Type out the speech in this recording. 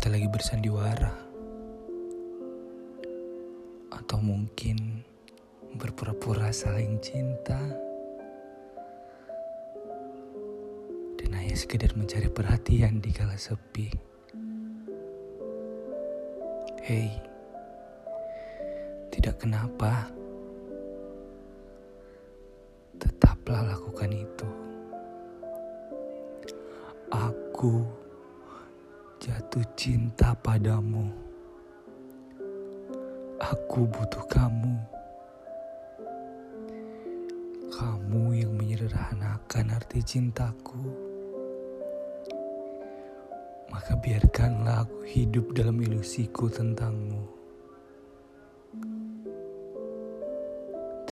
kita lagi bersandiwara, atau mungkin berpura-pura saling cinta, dan hanya sekedar mencari perhatian di kala sepi. Hei, tidak kenapa, tetaplah lakukan itu. Aku jatuh cinta padamu. Aku butuh kamu. Kamu yang menyederhanakan arti cintaku. Maka biarkanlah aku hidup dalam ilusiku tentangmu.